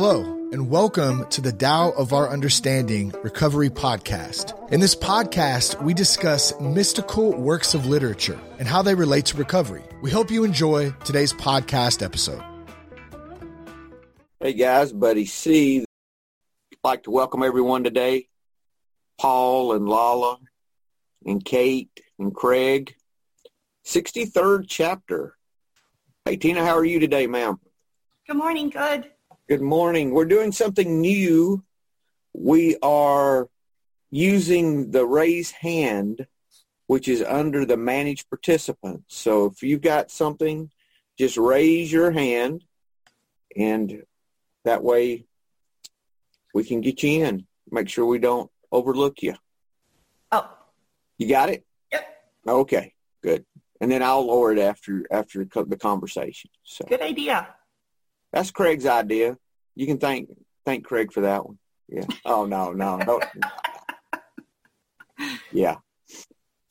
Hello, and welcome to the Tao of Our Understanding Recovery Podcast. In this podcast, we discuss mystical works of literature and how they relate to recovery. We hope you enjoy today's podcast episode. Hey guys, Buddy C. I'd like to welcome everyone today. Paul and Lala and Kate and Craig. 63rd chapter. Hey Tina, how are you today, ma'am? Good morning. Good. Good morning. We're doing something new. We are using the raise hand, which is under the manage participants. So if you've got something, just raise your hand and that way we can get you in. Make sure we don't overlook you. Oh, You got it? Yep. Okay, good. And then I'll lower it after after the conversation. So good idea. That's Craig's idea. You can thank thank Craig for that one. Yeah. Oh no, no, no. yeah.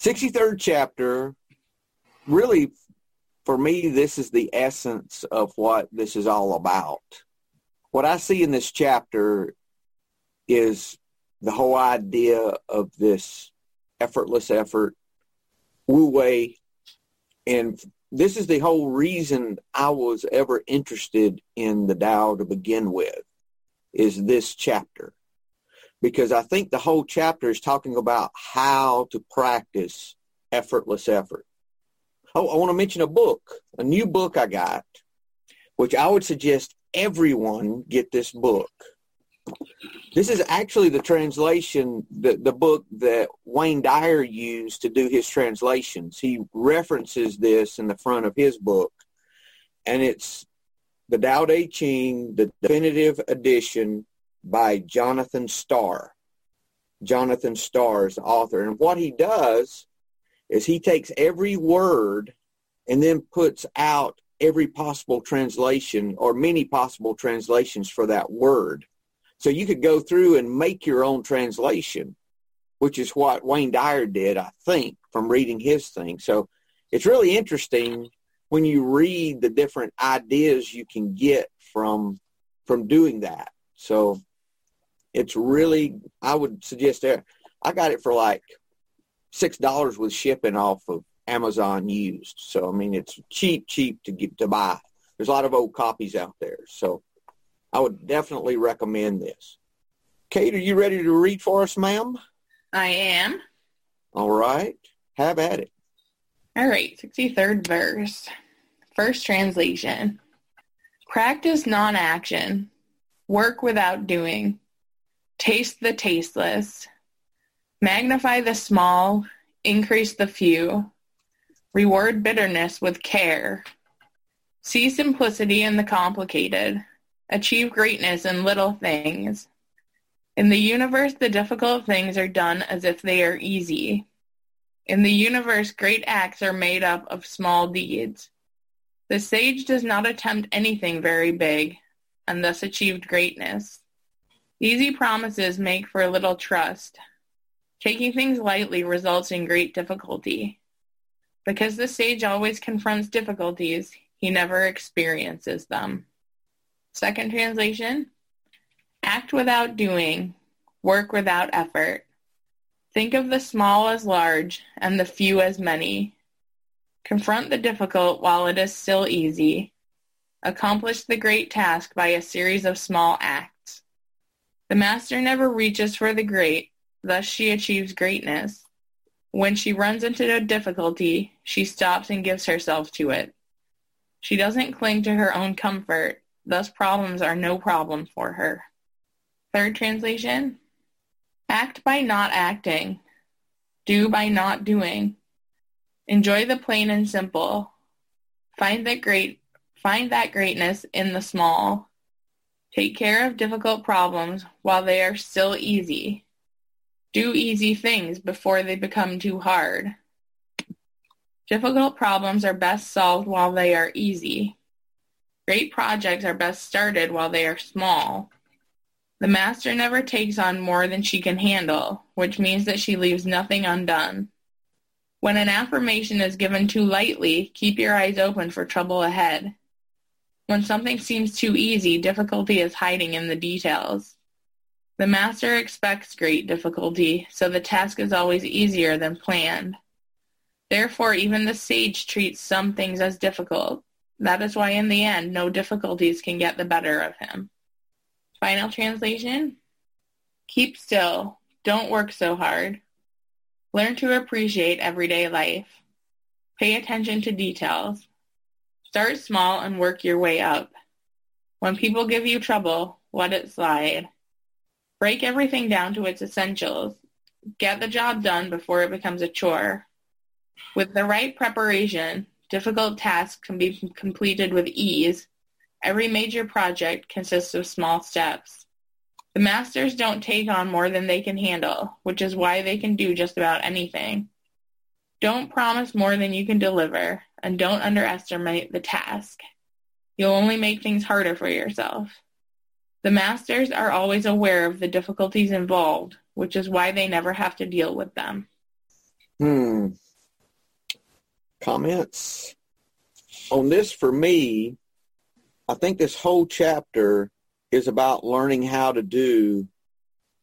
63rd chapter really for me this is the essence of what this is all about. What I see in this chapter is the whole idea of this effortless effort, wu wei, and this is the whole reason I was ever interested in the Tao to begin with, is this chapter. Because I think the whole chapter is talking about how to practice effortless effort. Oh, I want to mention a book, a new book I got, which I would suggest everyone get this book. This is actually the translation, the, the book that Wayne Dyer used to do his translations. He references this in the front of his book, and it's the Tao Te Ching, the definitive edition by Jonathan Star. Jonathan Star is the author. And what he does is he takes every word and then puts out every possible translation or many possible translations for that word. So you could go through and make your own translation, which is what Wayne Dyer did, I think, from reading his thing. So it's really interesting when you read the different ideas you can get from from doing that. So it's really I would suggest there. I got it for like six dollars with shipping off of Amazon used. So I mean it's cheap, cheap to get to buy. There's a lot of old copies out there. So I would definitely recommend this. Kate, are you ready to read for us, ma'am? I am. All right. Have at it. All right, 63rd verse. First translation. Practice non-action. Work without doing. Taste the tasteless. Magnify the small. Increase the few. Reward bitterness with care. See simplicity in the complicated. Achieve greatness in little things. In the universe, the difficult things are done as if they are easy. In the universe, great acts are made up of small deeds. The sage does not attempt anything very big, and thus achieved greatness. Easy promises make for little trust. Taking things lightly results in great difficulty. Because the sage always confronts difficulties, he never experiences them. Second translation, act without doing, work without effort. Think of the small as large and the few as many. Confront the difficult while it is still easy. Accomplish the great task by a series of small acts. The master never reaches for the great, thus she achieves greatness. When she runs into a difficulty, she stops and gives herself to it. She doesn't cling to her own comfort, thus problems are no problem for her. Third translation, act by not acting, do by not doing. Enjoy the plain and simple. Find that great find that greatness in the small. Take care of difficult problems while they are still easy. Do easy things before they become too hard. Difficult problems are best solved while they are easy. Great projects are best started while they are small. The master never takes on more than she can handle, which means that she leaves nothing undone. When an affirmation is given too lightly, keep your eyes open for trouble ahead. When something seems too easy, difficulty is hiding in the details. The master expects great difficulty, so the task is always easier than planned. Therefore, even the sage treats some things as difficult. That is why in the end, no difficulties can get the better of him. Final translation. Keep still. Don't work so hard. Learn to appreciate everyday life. Pay attention to details. Start small and work your way up. When people give you trouble, let it slide. Break everything down to its essentials. Get the job done before it becomes a chore. With the right preparation, difficult tasks can be completed with ease. Every major project consists of small steps. The masters don't take on more than they can handle, which is why they can do just about anything. Don't promise more than you can deliver, and don't underestimate the task. You'll only make things harder for yourself. The masters are always aware of the difficulties involved, which is why they never have to deal with them. Hmm. Comments on this for me, I think this whole chapter is about learning how to do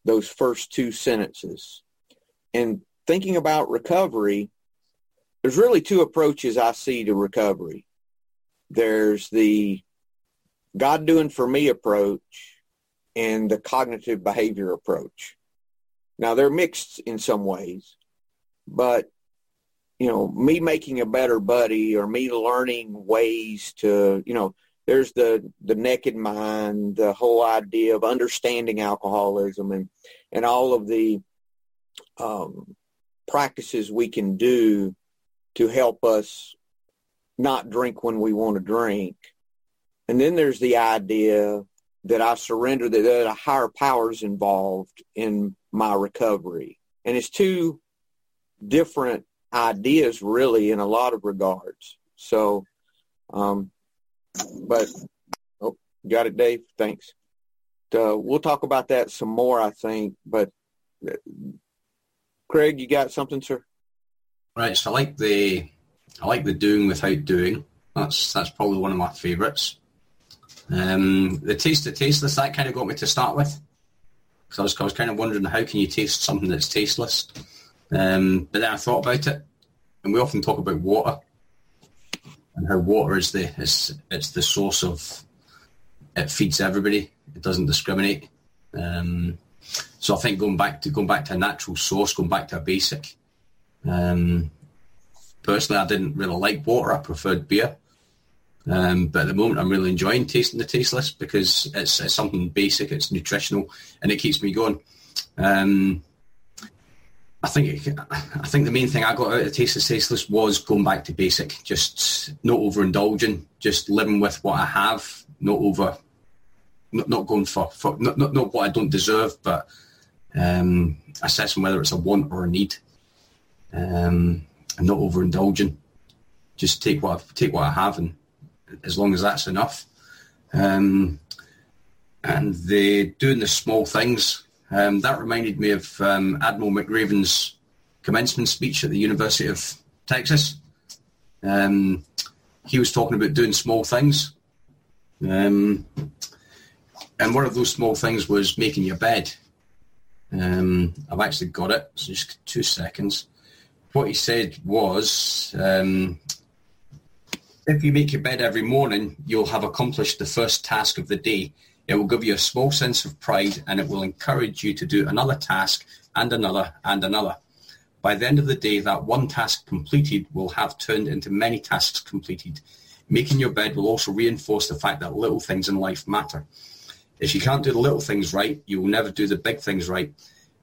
those first two sentences. And thinking about recovery, there's really two approaches I see to recovery. There's the God doing for me approach and the cognitive behavior approach. Now they're mixed in some ways, but you know, me making a better buddy or me learning ways to, you know, there's the the naked mind, the whole idea of understanding alcoholism and and all of the um, practices we can do to help us not drink when we want to drink. And then there's the idea that I surrender that, that a higher power's involved in my recovery. And it's two different ideas really in a lot of regards. So, um, but, oh, got it, Dave. Thanks. Uh, we'll talk about that some more, I think. But, uh, Craig, you got something, sir? Right. So I like the I like the doing without doing. That's that's probably one of my favourites. Um, the taste of tasteless that kind of got me to start with because I was, I was kind of wondering how can you taste something that's tasteless. Um, but then I thought about it, and we often talk about water and how water is the is it's the source of it feeds everybody. It doesn't discriminate. Um, so I think going back to going back to a natural source, going back to a basic. Um, personally, I didn't really like water. I preferred beer. Um, but at the moment, I'm really enjoying tasting the tasteless because it's, it's something basic, it's nutritional, and it keeps me going. Um, I think I think the main thing I got out of Tasteless Tasteless was going back to basic, just not overindulging, just living with what I have, not over, not, not going for, for not, not, not what I don't deserve, but um, assessing whether it's a want or a need, um, and not overindulging. Just take what I, take what I have, and as long as that's enough. Um, and the doing the small things um, that reminded me of um, Admiral McRaven's commencement speech at the University of Texas. Um, he was talking about doing small things. Um, and one of those small things was making your bed. Um, I've actually got it, so just two seconds. What he said was, um, if you make your bed every morning, you'll have accomplished the first task of the day it will give you a small sense of pride and it will encourage you to do another task and another and another. By the end of the day, that one task completed will have turned into many tasks completed. Making your bed will also reinforce the fact that little things in life matter. If you can't do the little things right, you will never do the big things right.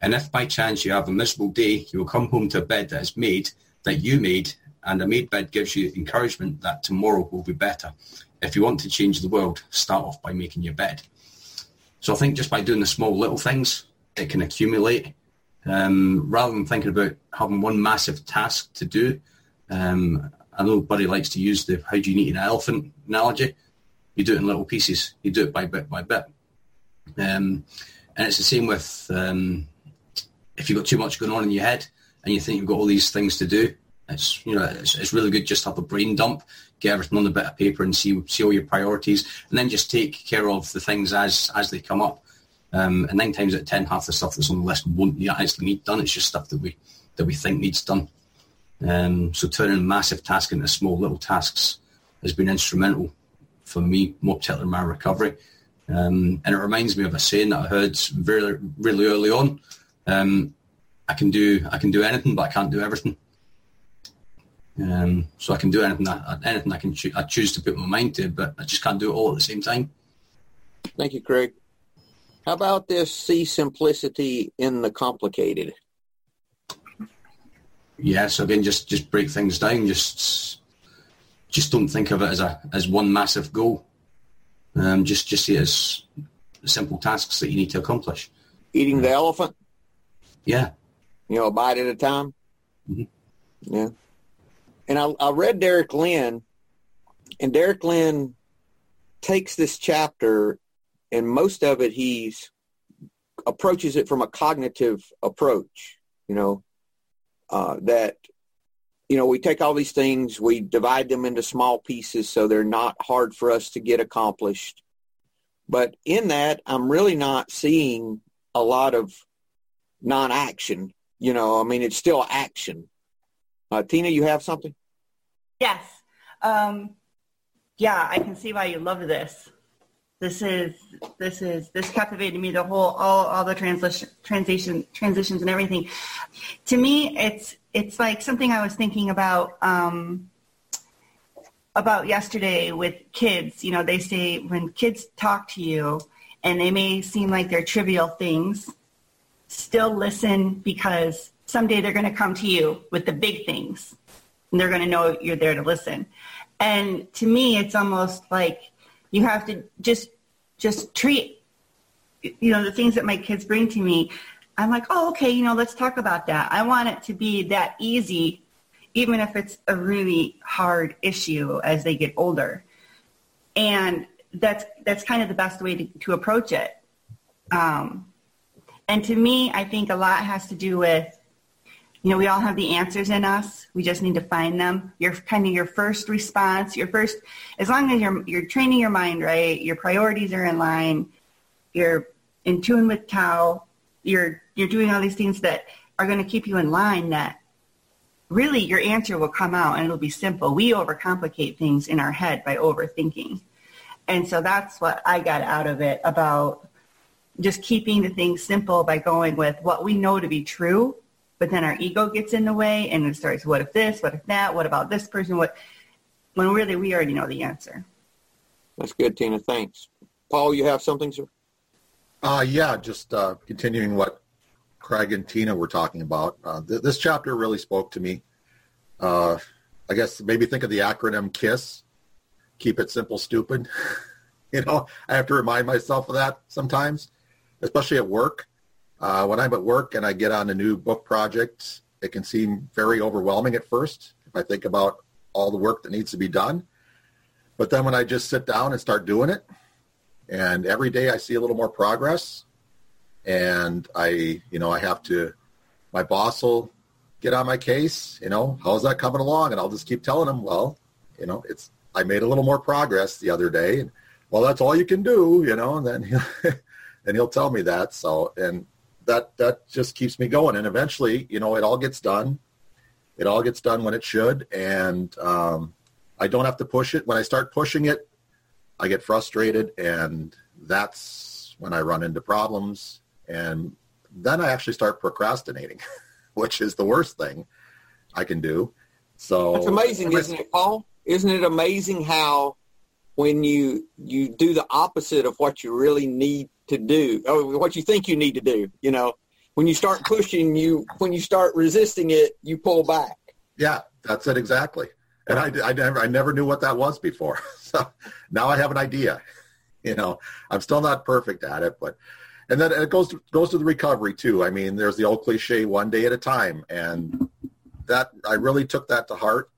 And if by chance you have a miserable day, you will come home to a bed that is made, that you made, and a made bed gives you encouragement that tomorrow will be better. If you want to change the world, start off by making your bed. So I think just by doing the small little things, it can accumulate. Um, rather than thinking about having one massive task to do, um, I know Buddy likes to use the how do you eat an elephant analogy. You do it in little pieces. You do it by bit by bit. Um, and it's the same with um, if you've got too much going on in your head and you think you've got all these things to do. It's you know it's, it's really good just to have a brain dump, get everything on a bit of paper and see see all your priorities, and then just take care of the things as as they come up. Um, and nine times out of ten, half the stuff that's on the list won't actually need done. It's just stuff that we that we think needs done. Um, so turning massive tasks into small little tasks has been instrumental for me, more particularly my recovery. Um, and it reminds me of a saying that I heard very, really early on. Um, I can do I can do anything, but I can't do everything. Um, so I can do anything that anything I can cho- I choose to put my mind to, but I just can't do it all at the same time. Thank you, Craig. How about this? See simplicity in the complicated. Yeah. So again, just just break things down. Just just don't think of it as a as one massive goal. Um, just just see it as simple tasks that you need to accomplish. Eating the elephant, Yeah. you know, a bite at a time. Mhm. Yeah. And I, I read Derek Lin, and Derek Lin takes this chapter, and most of it he's approaches it from a cognitive approach. You know, uh, that you know we take all these things, we divide them into small pieces so they're not hard for us to get accomplished. But in that, I'm really not seeing a lot of non-action. You know, I mean, it's still action. Uh, Tina, you have something? Yes. Um, yeah, I can see why you love this. This is this is this captivated me the whole all all the translation transition transitions and everything. To me, it's it's like something I was thinking about um, about yesterday with kids. You know, they say when kids talk to you, and they may seem like they're trivial things, still listen because someday they're going to come to you with the big things and they're going to know you're there to listen. And to me, it's almost like you have to just just treat you know the things that my kids bring to me. I'm like, oh, okay, you know, let's talk about that. I want it to be that easy, even if it's a really hard issue as they get older. And that's that's kind of the best way to, to approach it. Um, and to me, I think a lot has to do with you know, we all have the answers in us. We just need to find them. Your kind of your first response, your first, as long as you're you're training your mind right, your priorities are in line, you're in tune with Tao, you're you're doing all these things that are going to keep you in line. That really your answer will come out and it'll be simple. We overcomplicate things in our head by overthinking, and so that's what I got out of it about just keeping the things simple by going with what we know to be true but then our ego gets in the way and it starts, what if this, what if that, what about this person, what, when really we already know the answer. That's good, Tina. Thanks. Paul, you have something, sir? Uh, yeah, just uh, continuing what Craig and Tina were talking about. Uh, th- this chapter really spoke to me. Uh, I guess maybe think of the acronym KISS, keep it simple, stupid. you know, I have to remind myself of that sometimes, especially at work. Uh, when I'm at work and I get on a new book project, it can seem very overwhelming at first if I think about all the work that needs to be done. But then when I just sit down and start doing it, and every day I see a little more progress, and I, you know, I have to, my boss will get on my case, you know, how's that coming along? And I'll just keep telling him, well, you know, it's, I made a little more progress the other day. And, well, that's all you can do, you know, and then he'll, and he'll tell me that. So, and that that just keeps me going. And eventually, you know, it all gets done. It all gets done when it should, and um, I don't have to push it. When I start pushing it, I get frustrated, and that's when I run into problems. And then I actually start procrastinating, which is the worst thing I can do. So That's amazing, isn't it, Paul? Isn't it amazing how when you you do the opposite of what you really need to do, or what you think you need to do, you know, when you start pushing, you when you start resisting it, you pull back. Yeah, that's it exactly. And I, I never I never knew what that was before. So now I have an idea. You know, I'm still not perfect at it, but and then it goes to, goes to the recovery too. I mean, there's the old cliche, one day at a time, and that I really took that to heart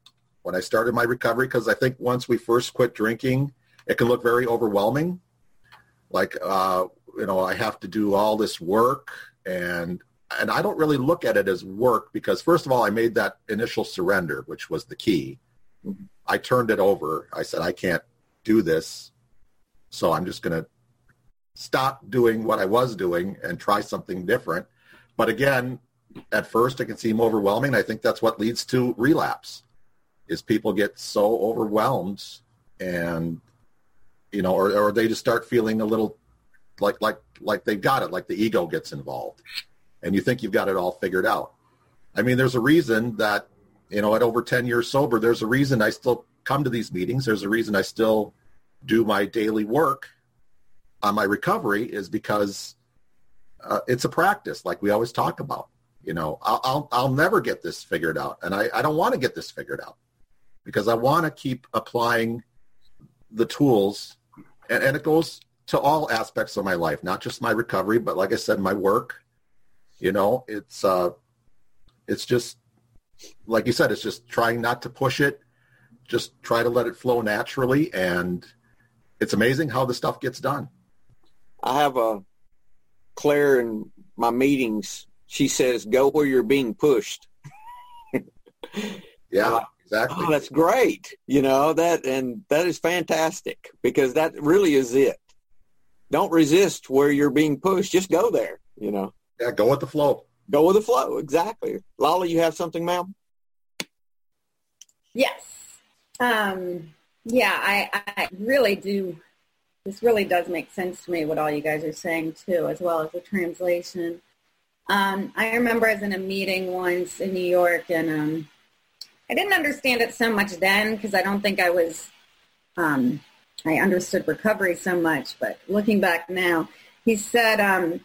when I started my recovery because I think once we first quit drinking, it can look very overwhelming. Like, uh, you know, I have to do all this work, and and I don't really look at it as work because first of all, I made that initial surrender, which was the key, I turned it over. I said, I can't do this. So I'm just going to stop doing what I was doing and try something different. But again, at first it can seem overwhelming. I think that's what leads to relapse is people get so overwhelmed and you know or, or they just start feeling a little like like like they've got it like the ego gets involved and you think you've got it all figured out. I mean there's a reason that you know at over 10 years sober there's a reason i still come to these meetings. There's a reason i still do my daily work on my recovery is because uh, it's a practice like we always talk about you know. I'll, I'll, I'll never get this figured out and i, I don't want to get this figured out because i want to keep applying the tools and, and it goes to all aspects of my life not just my recovery but like i said my work you know it's uh it's just like you said it's just trying not to push it just try to let it flow naturally and it's amazing how the stuff gets done I have a Claire in my meetings. She says, "Go where you're being pushed." yeah Uh, exactly Oh, that's great. You know that, and that is fantastic because that really is it. Don't resist where you're being pushed. Just go there. You know, yeah go with the flow go with the flow. Exactly. Lala, you have something, ma'am? Yes. Um, yeah, I, I really do. This really does make sense to me what all you guys are saying too, as well as the translation. Um, I remember I was in a meeting once in New York, and um, I didn't understand it so much then because I don't think I was. Um, I understood recovery so much, but looking back now, he said, um,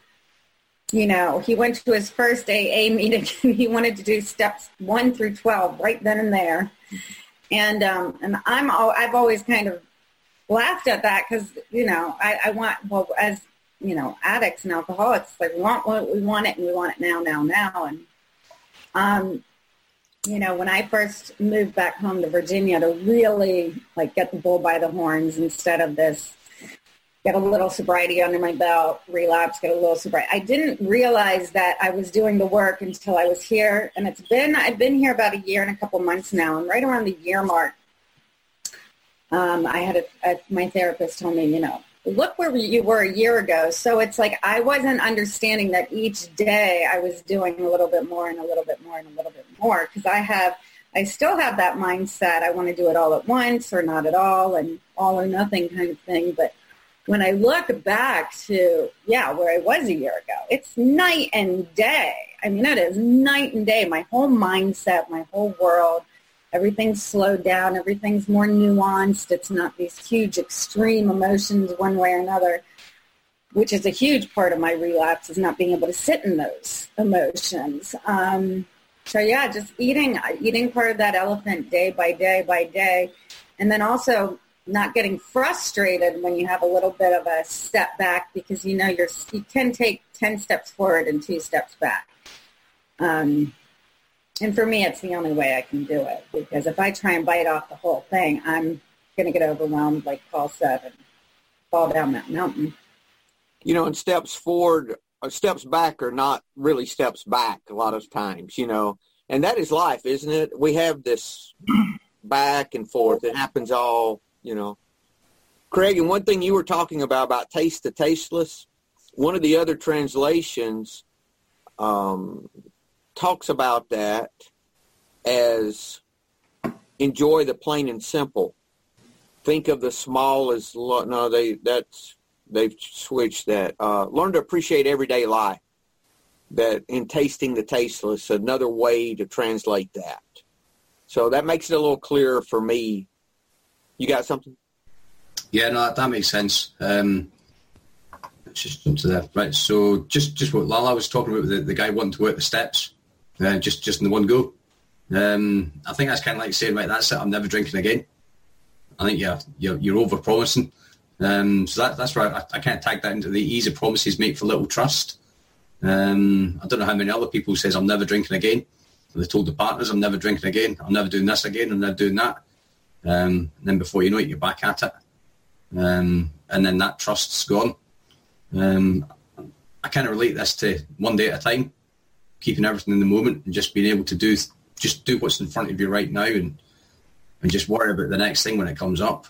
you know, he went to his first AA meeting and he wanted to do steps one through twelve right then and there, and um, and I'm al- I've always kind of laughed at that because you know I, I want well as you know addicts and alcoholics like we want what we want it and we want it now now now. And um you know when I first moved back home to Virginia to really like get the bull by the horns instead of this get a little sobriety under my belt, relapse, get a little sobriety. I didn't realize that I was doing the work until I was here. And it's been, I've been here about a year and a couple months now. And right around the year mark, um, I had a, a, my therapist told me, you know, look where you were a year ago. So it's like I wasn't understanding that each day I was doing a little bit more and a little bit more and a little bit more because I have, I still have that mindset. I want to do it all at once or not at all and all or nothing kind of thing. But when I look back to, yeah, where I was a year ago, it's night and day. I mean, it is night and day. My whole mindset, my whole world, everything's slowed down. Everything's more nuanced. It's not these huge extreme emotions one way or another, which is a huge part of my relapse is not being able to sit in those emotions. Um, so yeah, just eating, eating part of that elephant day by day by day. And then also not getting frustrated when you have a little bit of a step back because you know you're you can take 10 steps forward and two steps back um, and for me it's the only way i can do it because if i try and bite off the whole thing i'm going to get overwhelmed like paul said and fall down that mountain You know, and steps forward, or steps back are not really steps back a lot of times. You know, and that is life, isn't it? We have this back and forth. It happens all you know. Craig, and one thing you were talking about about taste the tasteless, one of the other translations um, talks about that as enjoy the plain and simple. Think of the small as lo- no, they that's they've switched that. Uh, learn to appreciate everyday life. That in tasting the tasteless, another way to translate that. So that makes it a little clearer for me you got something? Yeah, no, that, that makes sense. Um, let's just jump to that. Right, so just just what Lala was talking about, the, the guy wanting to work the steps, uh, just just in the one go. Um, I think that's kind of like saying, right, that's it, I'm never drinking again. I think you're, you're over promising. Um, so that, that's where I, I kind of tag that into the easy promises make for little trust. Um, I don't know how many other people says I'm never drinking again. They told the partners I'm never drinking again. I'm never doing this again. I'm never doing that. Um, and then before you know it, you're back at it. Um, and then that trust's gone. Um, I kind of relate this to one day at a time, keeping everything in the moment and just being able to do just do what's in front of you right now. And and just worry about the next thing when it comes up.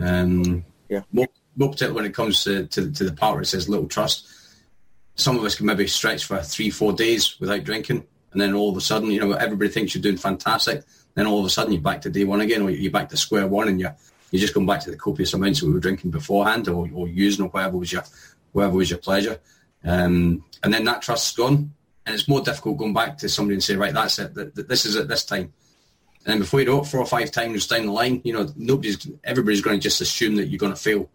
Um, Yeah. More, more particularly when it comes to, to, to the part where it says little trust. Some of us can maybe stretch for three, four days without drinking, and then all of a sudden, you know, everybody thinks you're doing fantastic. Then all of a sudden, you're back to day one again, or you're back to square one, and you're you're just going back to the copious amounts we were drinking beforehand, or, or using, or whatever was your whatever was your pleasure. Um, and then that trust's gone, and it's more difficult going back to somebody and say, right, that's it, th- th- this is it this time. And then before you know it, four or five times down the line, you know, nobody's, everybody's going to just assume that you're going to fail.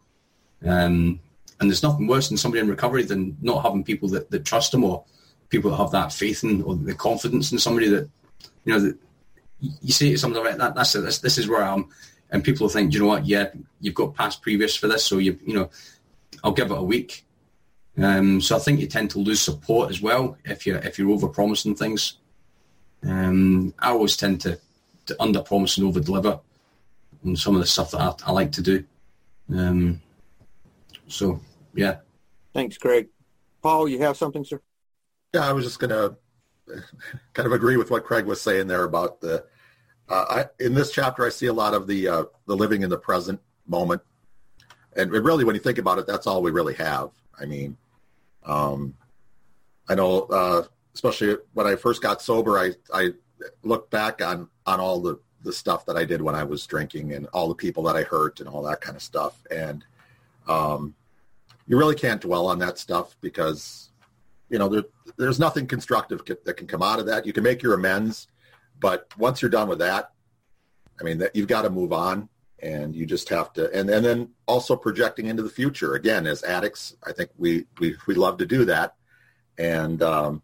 Um, and there's nothing worse than somebody in recovery than not having people that, that trust them or people that have that faith in or the confidence in somebody that, you know, that you say to somebody like that, that's it, this, this is where I am. And people think, you know what, yeah, you've got past previous for this, so you, you know, I'll give it a week. Um, so I think you tend to lose support as well if you're if you're over promising things. Um, I always tend to, to under promise and over deliver on some of the stuff that I, I like to do. Um, so yeah, Thanks, Craig. Paul, you have something, sir? Yeah, I was just going to kind of agree with what Craig was saying there about the. Uh, I, in this chapter, I see a lot of the uh, the living in the present moment, and really, when you think about it, that's all we really have. I mean, um, I know, uh, especially when I first got sober, I I look back on on all the the stuff that I did when I was drinking and all the people that I hurt and all that kind of stuff, and um, you really can't dwell on that stuff because you know there, there's nothing constructive that can come out of that. You can make your amends, but once you're done with that, I mean that you've got to move on, and you just have to. And and then also projecting into the future again as addicts, I think we we we love to do that, and um,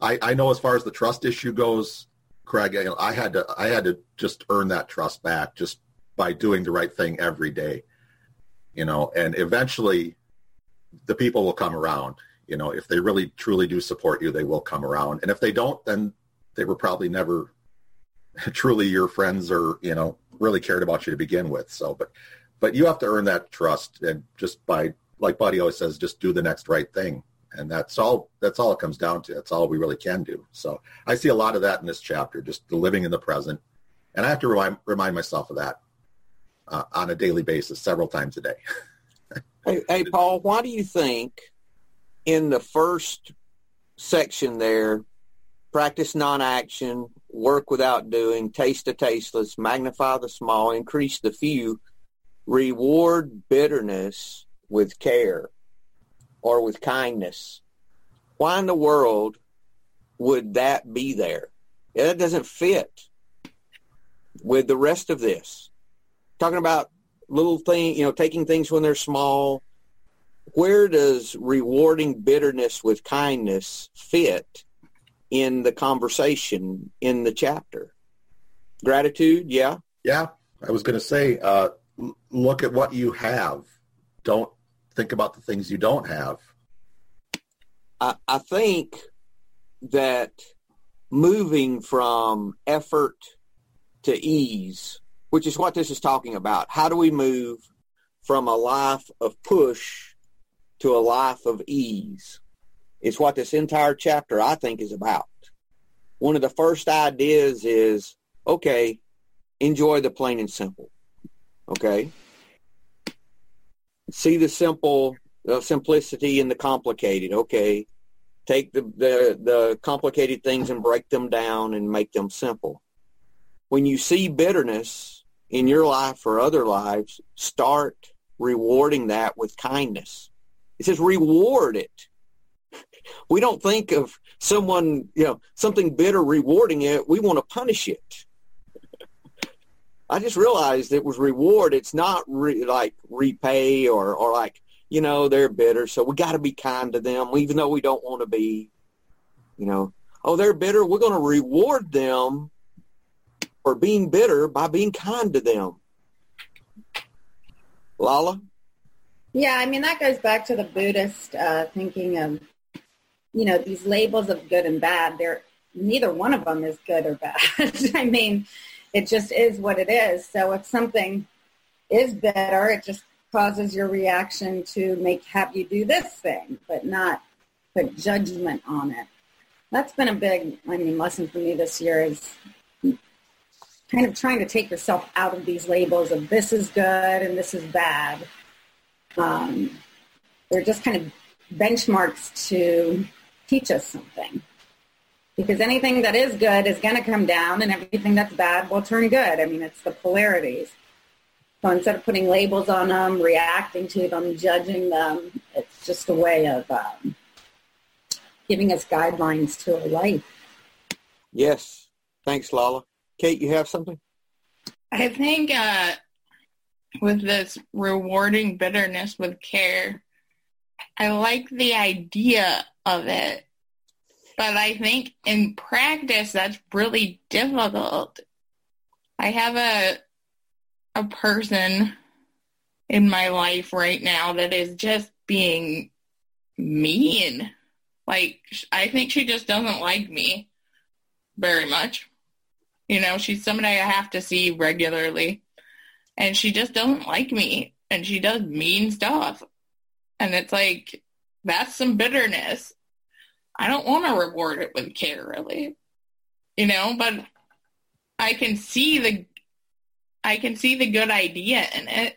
I I know as far as the trust issue goes, Craig, you know, I had to I had to just earn that trust back just by doing the right thing every day, you know, and eventually the people will come around. You know, if they really truly do support you, they will come around. And if they don't, then they were probably never truly your friends or, you know, really cared about you to begin with. So, but, but you have to earn that trust and just by, like Buddy always says, just do the next right thing. And that's all, that's all it comes down to. That's all we really can do. So I see a lot of that in this chapter, just living in the present. And I have to remind, remind myself of that uh, on a daily basis, several times a day. Hey, hey, Paul, why do you think in the first section there, practice non-action, work without doing, taste the tasteless, magnify the small, increase the few, reward bitterness with care or with kindness? Why in the world would that be there? That doesn't fit with the rest of this. Talking about little thing, you know, taking things when they're small. Where does rewarding bitterness with kindness fit in the conversation in the chapter? Gratitude, yeah. Yeah, I was going to say, uh, look at what you have. Don't think about the things you don't have. I, I think that moving from effort to ease, which is what this is talking about. How do we move from a life of push to a life of ease? It's what this entire chapter, I think, is about. One of the first ideas is, okay, enjoy the plain and simple. Okay? See the simple, the simplicity in the complicated. Okay? Take the, the, the complicated things and break them down and make them simple. When you see bitterness in your life or other lives, start rewarding that with kindness. It says reward it. We don't think of someone, you know, something bitter rewarding it. We want to punish it. I just realized it was reward. It's not re- like repay or, or like, you know, they're bitter. So we got to be kind to them, even though we don't want to be, you know, oh, they're bitter. We're going to reward them for being bitter by being kind to them. Lala? Yeah, I mean, that goes back to the Buddhist uh, thinking of, you know, these labels of good and bad. They're neither one of them is good or bad. I mean, it just is what it is. So if something is better, it just causes your reaction to make have you do this thing, but not put judgment on it. That's been a big, I mean, lesson for me this year is kind of trying to take yourself out of these labels of this is good and this is bad. Um, they're just kind of benchmarks to teach us something. Because anything that is good is going to come down and everything that's bad will turn good. I mean, it's the polarities. So instead of putting labels on them, reacting to them, judging them, it's just a way of um, giving us guidelines to a life. Yes. Thanks, Lala. Kate, you have something? I think uh, with this rewarding bitterness with care, I like the idea of it. But I think in practice, that's really difficult. I have a a person in my life right now that is just being mean. Like, I think she just doesn't like me very much. You know, she's somebody I have to see regularly. And she just doesn't like me. And she does mean stuff. And it's like, that's some bitterness. I don't want to reward it with care, really. You know, but I can see the I can see the good idea in it.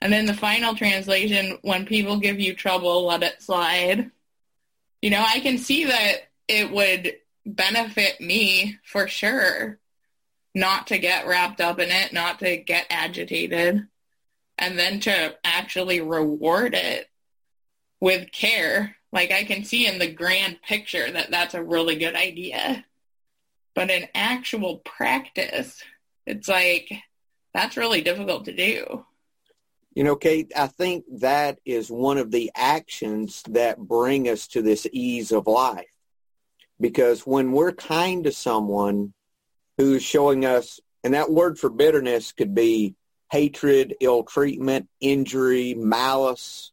And then the final translation, when people give you trouble, let it slide. You know, I can see that it would benefit me for sure not to get wrapped up in it, not to get agitated, and then to actually reward it with care. Like I can see in the grand picture that that's a really good idea. But in actual practice, it's like that's really difficult to do. You know, Kate, I think that is one of the actions that bring us to this ease of life. Because when we're kind to someone who's showing us, and that word for bitterness could be hatred, ill treatment, injury, malice,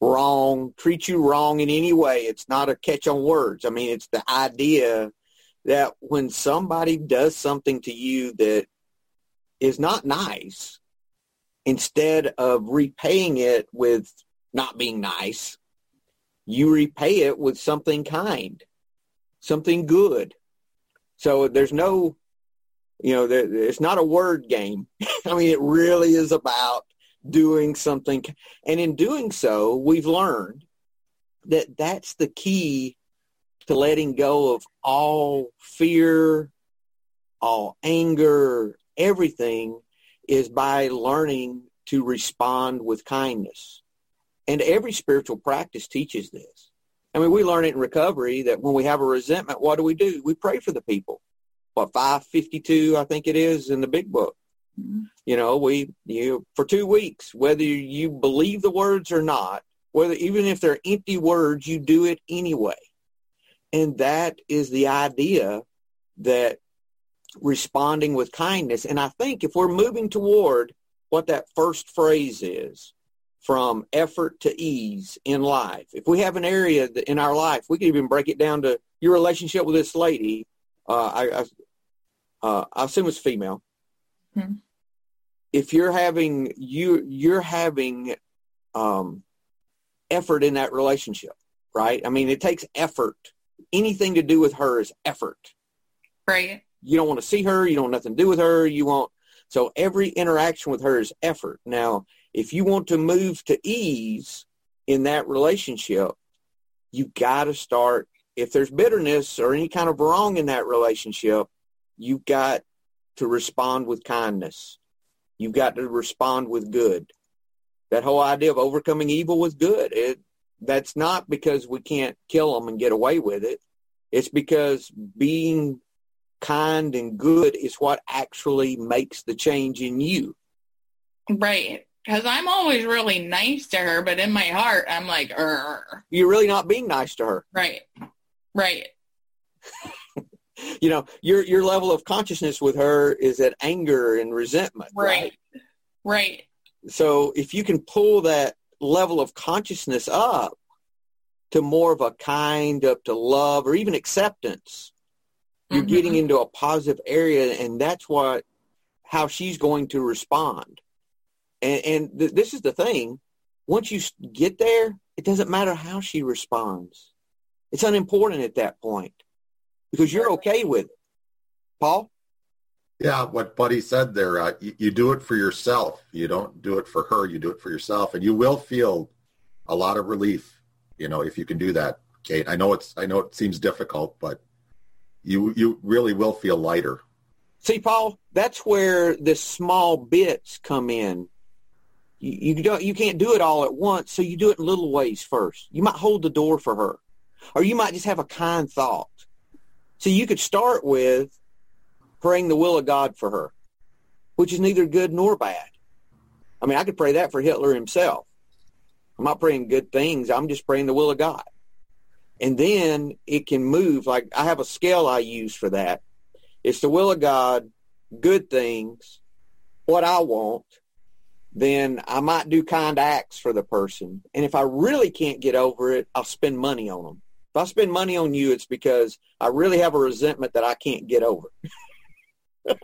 wrong, treat you wrong in any way. It's not a catch on words. I mean, it's the idea that when somebody does something to you that is not nice, instead of repaying it with not being nice, you repay it with something kind, something good. So there's no, you know, it's not a word game. I mean, it really is about doing something. And in doing so, we've learned that that's the key to letting go of all fear, all anger, everything is by learning to respond with kindness. And every spiritual practice teaches this. I mean, we learn it in recovery that when we have a resentment, what do we do? We pray for the people. What, 552, I think it is in the big book. Mm-hmm. You know, we, you, for two weeks, whether you believe the words or not, whether even if they're empty words, you do it anyway. And that is the idea that responding with kindness. And I think if we're moving toward what that first phrase is, from effort to ease in life, if we have an area in our life, we can even break it down to your relationship with this lady. Uh, I, I, uh, I assume it's female. Hmm. If you're having you you're having um, effort in that relationship, right? I mean, it takes effort. Anything to do with her is effort. Right you don't want to see her. You don't want nothing to do with her. You want so every interaction with her is effort. Now, if you want to move to ease in that relationship, you got to start. If there's bitterness or any kind of wrong in that relationship, you've got to respond with kindness. You've got to respond with good. That whole idea of overcoming evil with good, it, that's not because we can't kill them and get away with it. It's because being kind and good is what actually makes the change in you. Right. Because I'm always really nice to her, but in my heart, I'm like, Arr. You're really not being nice to her. Right. Right. You know, your your level of consciousness with her is at anger and resentment. Right. Right. right. So if you can pull that level of consciousness up to more of a kind, up to love, or even acceptance, you're mm-hmm. getting into a positive area, and that's what how she's going to respond. And, and th- this is the thing: once you get there, it doesn't matter how she responds. It's unimportant at that point because you're okay with it. Paul. Yeah, what Buddy said there, uh, you, you do it for yourself. You don't do it for her. You do it for yourself, and you will feel a lot of relief. You know, if you can do that, Kate. I know it's I know it seems difficult, but you you really will feel lighter. See, Paul, that's where the small bits come in. You, you don't you can't do it all at once, so you do it in little ways first. You might hold the door for her, or you might just have a kind thought. So you could start with praying the will of God for her, which is neither good nor bad. I mean, I could pray that for Hitler himself. I'm not praying good things. I'm just praying the will of God. And then it can move. Like I have a scale I use for that. It's the will of God, good things, what I want. Then I might do kind acts for the person. And if I really can't get over it, I'll spend money on them. If I spend money on you, it's because I really have a resentment that I can't get over.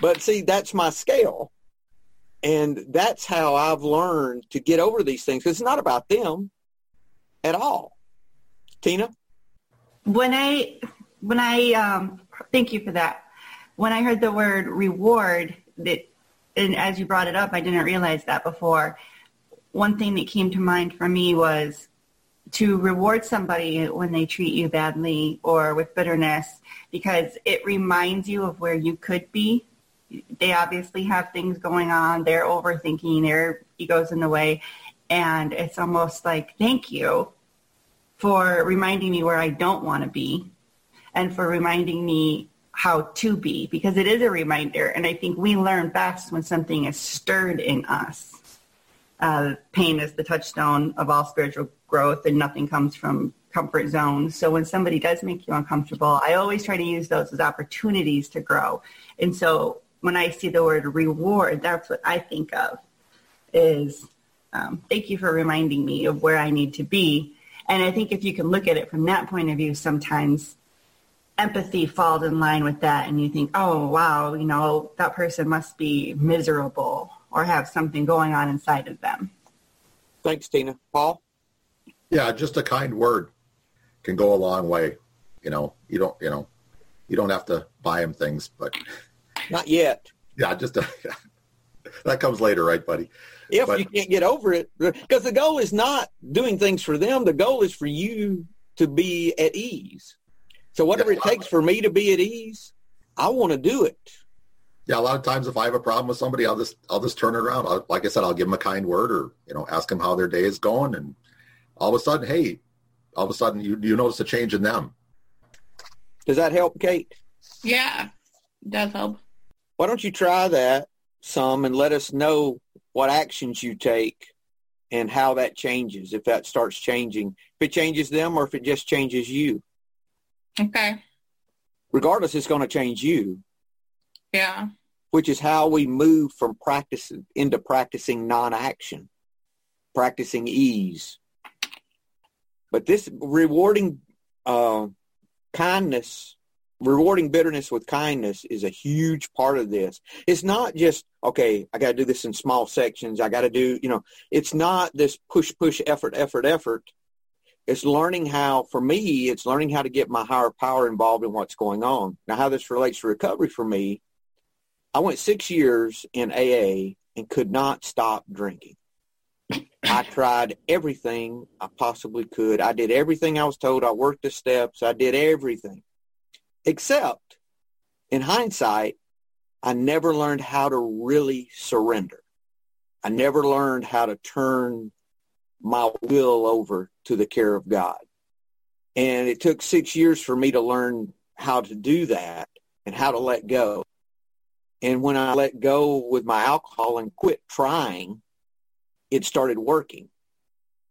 but see, that's my scale. And that's how I've learned to get over these things. It's not about them at all. Tina? When I, when I, um, thank you for that. When I heard the word reward, that, and as you brought it up, I didn't realize that before. One thing that came to mind for me was to reward somebody when they treat you badly or with bitterness because it reminds you of where you could be. They obviously have things going on. They're overthinking. Their ego's in the way. And it's almost like, thank you for reminding me where I don't want to be and for reminding me how to be because it is a reminder. And I think we learn best when something is stirred in us. Uh, pain is the touchstone of all spiritual growth and nothing comes from comfort zones. So when somebody does make you uncomfortable, I always try to use those as opportunities to grow. And so when I see the word reward, that's what I think of is um, thank you for reminding me of where I need to be. And I think if you can look at it from that point of view, sometimes empathy falls in line with that and you think, oh, wow, you know, that person must be miserable or have something going on inside of them. Thanks, Tina. Paul? Yeah, just a kind word can go a long way. You know, you don't, you know, you don't have to buy them things, but not yet. Yeah, just a, that comes later, right, buddy? If but, you can't get over it, because the goal is not doing things for them. The goal is for you to be at ease. So whatever yeah, it takes for me to be at ease, I want to do it. Yeah, a lot of times if I have a problem with somebody, I'll just I'll just turn it around. I'll, like I said, I'll give them a kind word or you know ask them how their day is going, and all of a sudden, hey, all of a sudden you you notice a change in them. Does that help, Kate? Yeah, it does help. Why don't you try that some and let us know what actions you take and how that changes, if that starts changing, if it changes them or if it just changes you. Okay. Regardless, it's going to change you. Yeah. Which is how we move from practice into practicing non-action, practicing ease, but this rewarding uh, kindness, rewarding bitterness with kindness is a huge part of this. It's not just, okay, I got to do this in small sections. I got to do, you know, it's not this push, push, effort, effort, effort. It's learning how, for me, it's learning how to get my higher power involved in what's going on. Now, how this relates to recovery for me, I went six years in AA and could not stop drinking. I tried everything I possibly could. I did everything I was told. I worked the steps. I did everything. Except, in hindsight, I never learned how to really surrender. I never learned how to turn my will over to the care of God. And it took six years for me to learn how to do that and how to let go. And when I let go with my alcohol and quit trying, it started working.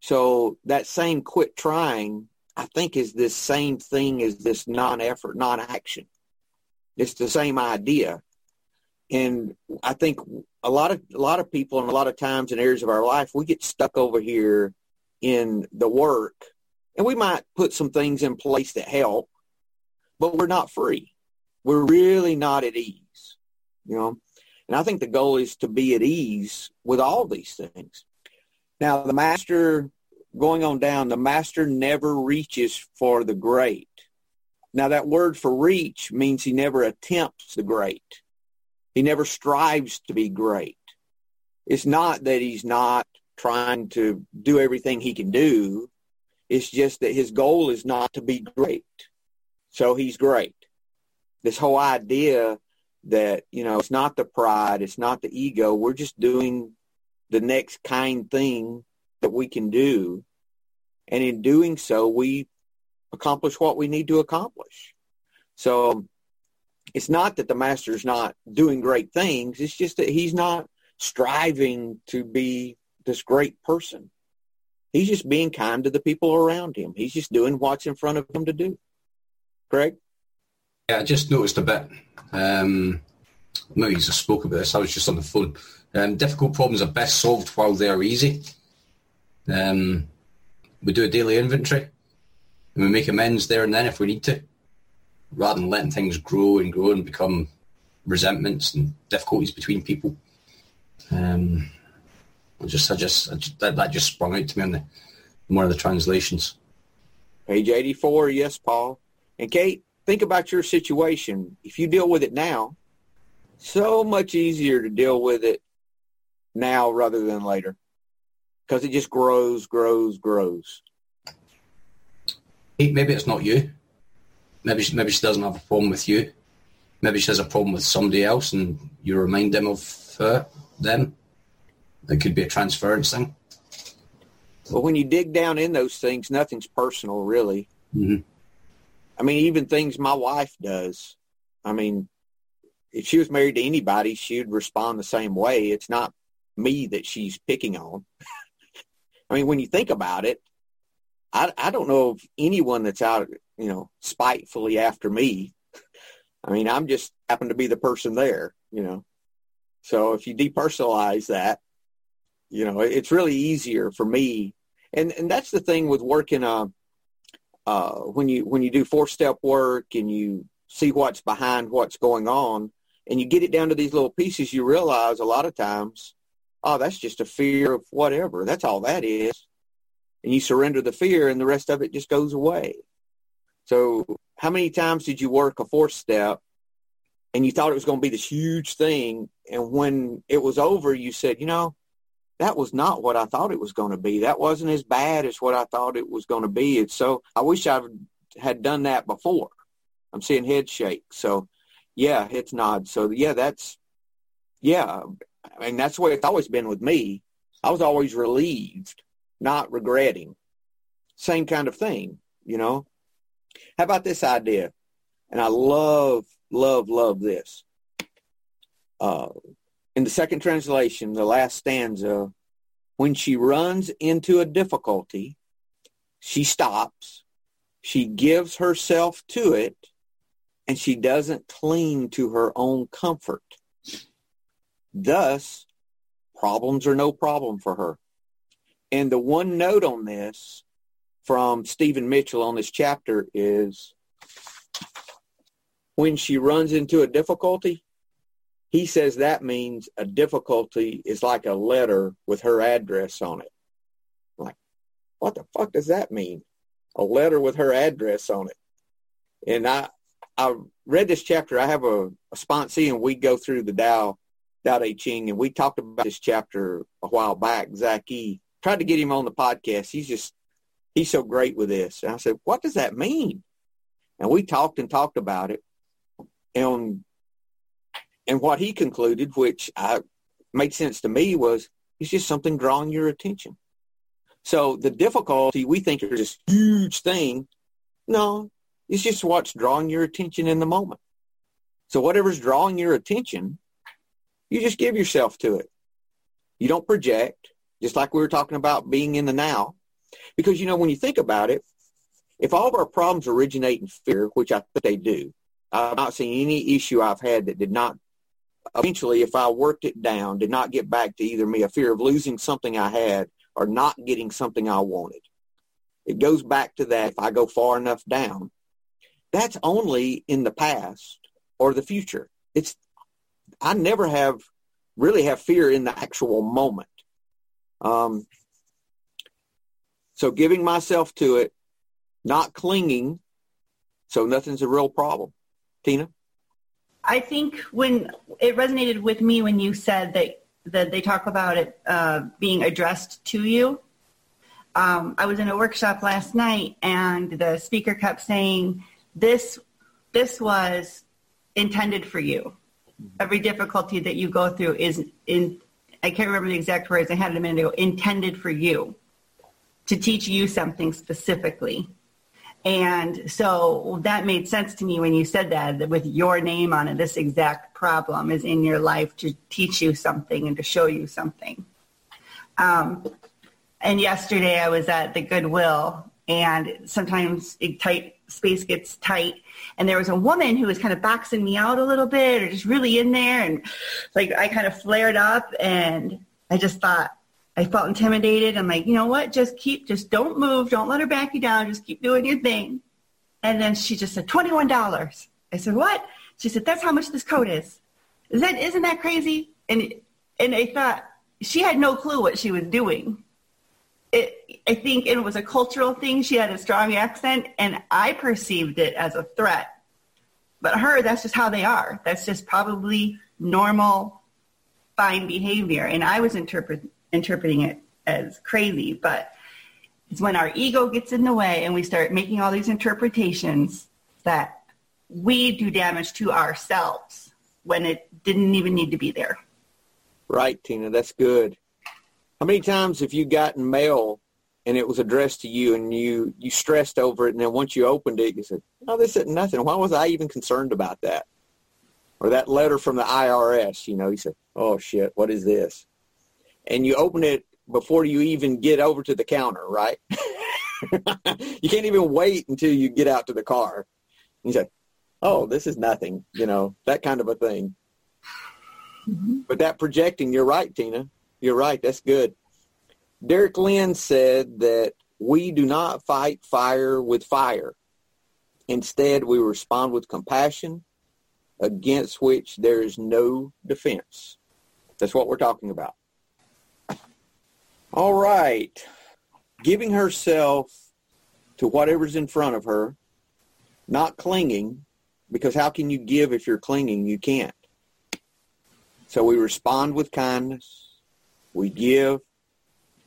So that same quit trying, I think, is this same thing as this non-effort, non-action. It's the same idea. And I think a lot of a lot of people and a lot of times in areas of our life, we get stuck over here in the work, and we might put some things in place that help, but we're not free. We're really not at ease, you know. And I think the goal is to be at ease with all these things. Now, the master, going on down, the master never reaches for the great Now that word for reach means he never attempts the great. He never strives to be great. It's not that he's not trying to do everything he can do. It's just that his goal is not to be great. So he's great. This whole idea that, you know, it's not the pride, it's not the ego. We're just doing the next kind thing that we can do. And in doing so, we accomplish what we need to accomplish. So it's not that the master's not doing great things. It's just that he's not striving to be this great person. He's just being kind to the people around him. He's just doing what's in front of him to do. Greg? Yeah, I just noticed a bit. Um, maybe I spoke about this. I was just on the phone. Um, difficult problems are best solved while they are easy. Um, we do a daily inventory and we make amends there and then if we need to, rather than letting things grow and grow and become resentments and difficulties between people. Um, I just, I just, I just that, that, just sprung out to me on the in one of the translations. Page eighty-four. Yes, Paul and Kate. Think about your situation. If you deal with it now, so much easier to deal with it now rather than later because it just grows, grows, grows. Maybe it's not you. Maybe she, maybe she doesn't have a problem with you. Maybe she has a problem with somebody else, and you remind them of her, them. It could be a transference thing. But when you dig down in those things, nothing's personal, really. Mm-hmm. I mean, even things my wife does. I mean, if she was married to anybody, she would respond the same way. It's not me that she's picking on. I mean, when you think about it, I, I don't know of anyone that's out, you know, spitefully after me. I mean, I'm just happen to be the person there, you know. So if you depersonalize that, you know, it's really easier for me. And and that's the thing with working uh, uh, when you when you do four step work and you see what's behind what's going on and you get it down to these little pieces, you realize a lot of times, oh, that's just a fear of whatever. That's all that is. And you surrender the fear and the rest of it just goes away. So how many times did you work a four step and you thought it was going to be this huge thing and when it was over you said, you know, that was not what I thought it was going to be. That wasn't as bad as what I thought it was going to be. It's so I wish I had done that before. I'm seeing head shake. So yeah, it's nod. So yeah, that's yeah. I mean that's the way it's always been with me. I was always relieved, not regretting. Same kind of thing, you know. How about this idea? And I love, love, love this. Uh, in the second translation, the last stanza, when she runs into a difficulty, she stops, she gives herself to it, and she doesn't cling to her own comfort. Thus, problems are no problem for her. And the one note on this from Stephen Mitchell on this chapter is when she runs into a difficulty, he says that means a difficulty is like a letter with her address on it. like, what the fuck does that mean? A letter with her address on it. And I, I read this chapter. I have a, a sponsee and we go through the Tao, Tao Te Ching, and we talked about this chapter a while back. Zach E. tried to get him on the podcast. He's just, he's so great with this. And I said, what does that mean? And we talked and talked about it. And and what he concluded, which uh, I, made sense to me, was it's just something drawing your attention. So the difficulty we think is this huge thing. No, it's just what's drawing your attention in the moment. So whatever's drawing your attention, you just give yourself to it. You don't project, just like we were talking about being in the now. Because, you know, when you think about it, if all of our problems originate in fear, which I think they do, I've not seen any issue I've had that did not eventually, if I worked it down, did not get back to either me a fear of losing something I had or not getting something I wanted. It goes back to that if I go far enough down. That's only in the past or the future. It's I never have really have fear in the actual moment. Um, so giving myself to it, not clinging, So nothing's a real problem. Tina? I think when it resonated with me when you said that that they talk about it uh, being addressed to you. Um, I was in a workshop last night, and the speaker kept saying, "This, this was intended for you. Every difficulty that you go through is in. I can't remember the exact words. I had it a minute ago. Intended for you, to teach you something specifically." And so that made sense to me when you said that, that with your name on it, this exact problem is in your life to teach you something and to show you something. Um, and yesterday I was at the Goodwill and sometimes tight space gets tight and there was a woman who was kind of boxing me out a little bit or just really in there and like I kind of flared up and I just thought I felt intimidated. I'm like, you know what? Just keep, just don't move. Don't let her back you down. Just keep doing your thing. And then she just said, $21. I said, what? She said, that's how much this coat is. Is that, isn't that crazy? And, and I thought she had no clue what she was doing. It, I think it was a cultural thing. She had a strong accent and I perceived it as a threat. But her, that's just how they are. That's just probably normal, fine behavior. And I was interpreting interpreting it as crazy, but it's when our ego gets in the way and we start making all these interpretations that we do damage to ourselves when it didn't even need to be there. Right, Tina, that's good. How many times have you gotten mail and it was addressed to you and you you stressed over it and then once you opened it you said, "Oh, this isn't nothing. Why was I even concerned about that?" Or that letter from the IRS, you know, you said, "Oh shit, what is this?" And you open it before you even get over to the counter, right? you can't even wait until you get out to the car. You say, "Oh, this is nothing," you know, that kind of a thing. Mm-hmm. But that projecting, you're right, Tina. You're right. That's good. Derek Lin said that we do not fight fire with fire. Instead, we respond with compassion, against which there is no defense. That's what we're talking about. All right. Giving herself to whatever's in front of her, not clinging, because how can you give if you're clinging? You can't. So we respond with kindness. We give.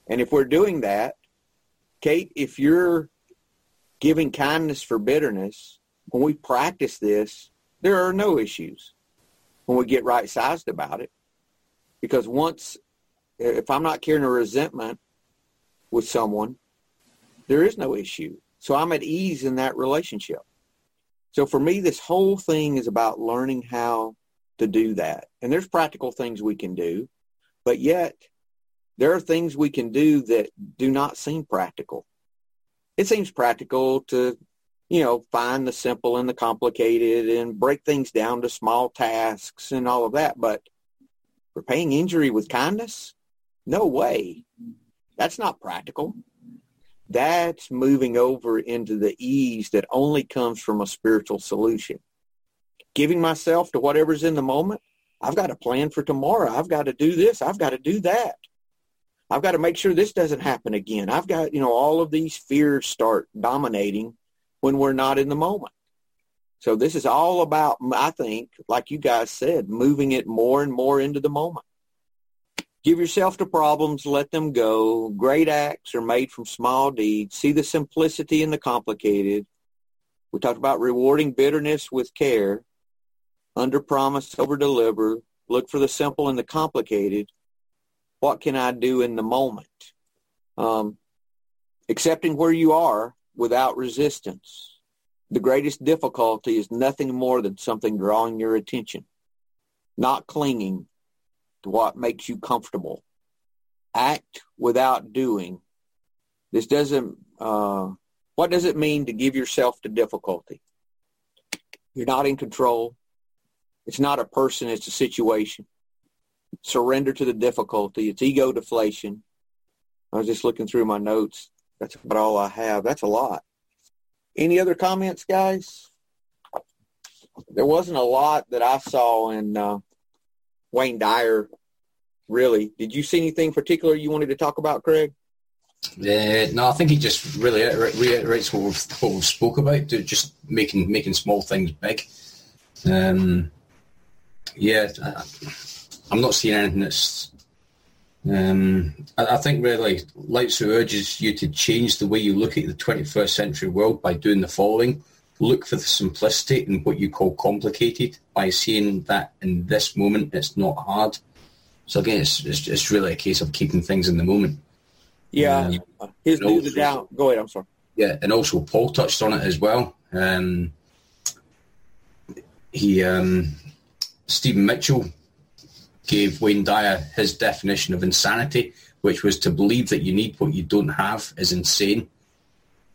And if we're doing that, Kate, if you're giving kindness for bitterness, when we practice this, there are no issues when we get right sized about it. Because once if I'm not carrying a resentment with someone, there is no issue. So I'm at ease in that relationship. So for me, this whole thing is about learning how to do that. And there's practical things we can do, but yet there are things we can do that do not seem practical. It seems practical to, you know, find the simple and the complicated and break things down to small tasks and all of that. But repaying injury with kindness, no way. That's not practical. That's moving over into the ease that only comes from a spiritual solution. Giving myself to whatever's in the moment. I've got a plan for tomorrow. I've got to do this. I've got to do that. I've got to make sure this doesn't happen again. I've got, you know, all of these fears start dominating when we're not in the moment. So this is all about, I think, like you guys said, moving it more and more into the moment. Give yourself to problems, let them go. Great acts are made from small deeds. See the simplicity in the complicated. We talked about rewarding bitterness with care. Under promise, over deliver. Look for the simple and the complicated. What can I do in the moment? Um, accepting where you are without resistance. The greatest difficulty is nothing more than something drawing your attention. Not clinging, what makes you comfortable. Act without doing. This doesn't, uh, what does it mean to give yourself to difficulty? You're not in control. It's not a person, it's a situation. Surrender to the difficulty. It's ego deflation. I was just looking through my notes. That's about all I have. That's a lot. Any other comments, guys? There wasn't a lot that I saw in uh, Wayne Dyer, really. Did you see anything particular you wanted to talk about, Craig? Yeah, no, I think he just really reiterates what we've, what we've spoke about, just making making small things big. Um, yeah, I, am not seeing anything that's. Um, I, I, think really Tzu urges you to change the way you look at the 21st century world by doing the following: look for the simplicity in what you call complicated by seeing that in this moment it's not hard. So again, it's, it's, it's really a case of keeping things in the moment. Yeah, um, his do the Tao. Go ahead. I'm sorry. Yeah, and also Paul touched on it as well. Um, he um, Stephen Mitchell gave Wayne Dyer his definition of insanity, which was to believe that you need what you don't have is insane.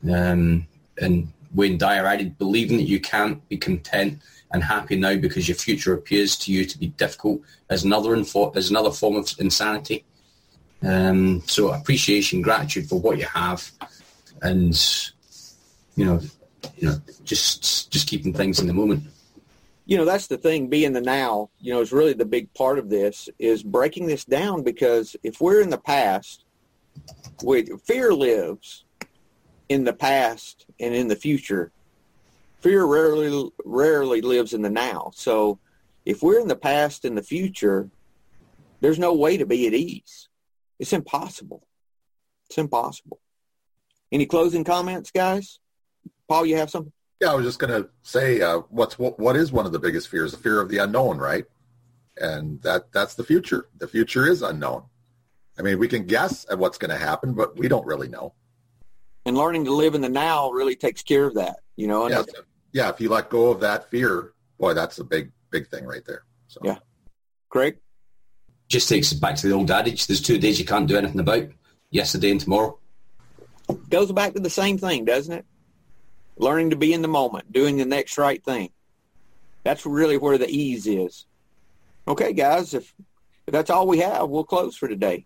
Um, and Dyer added, believing that you can't be content and happy now because your future appears to you to be difficult as another info- another form of insanity. Um, so appreciation, gratitude for what you have, and you know, you know, just just keeping things in the moment. You know, that's the thing. Being the now, you know, is really the big part of this. Is breaking this down because if we're in the past, we, fear lives in the past and in the future. Fear rarely rarely lives in the now. So, if we're in the past and the future, there's no way to be at ease it's impossible. It's impossible. Any closing comments, guys? Paul, you have something? Yeah, I was just going to say, uh, what's what, what is one of the biggest fears? The fear of the unknown, right? And that that's the future. The future is unknown. I mean, we can guess at what's going to happen, but we don't really know. And learning to live in the now really takes care of that, you know. yeah, yeah. If you let go of that fear, boy, that's a big, big thing right there. So. Yeah, Craig just takes us back to the old adage there's two days you can't do anything about yesterday and tomorrow. Goes back to the same thing, doesn't it? Learning to be in the moment, doing the next right thing. That's really where the ease is. Okay, guys, if, if that's all we have, we'll close for today.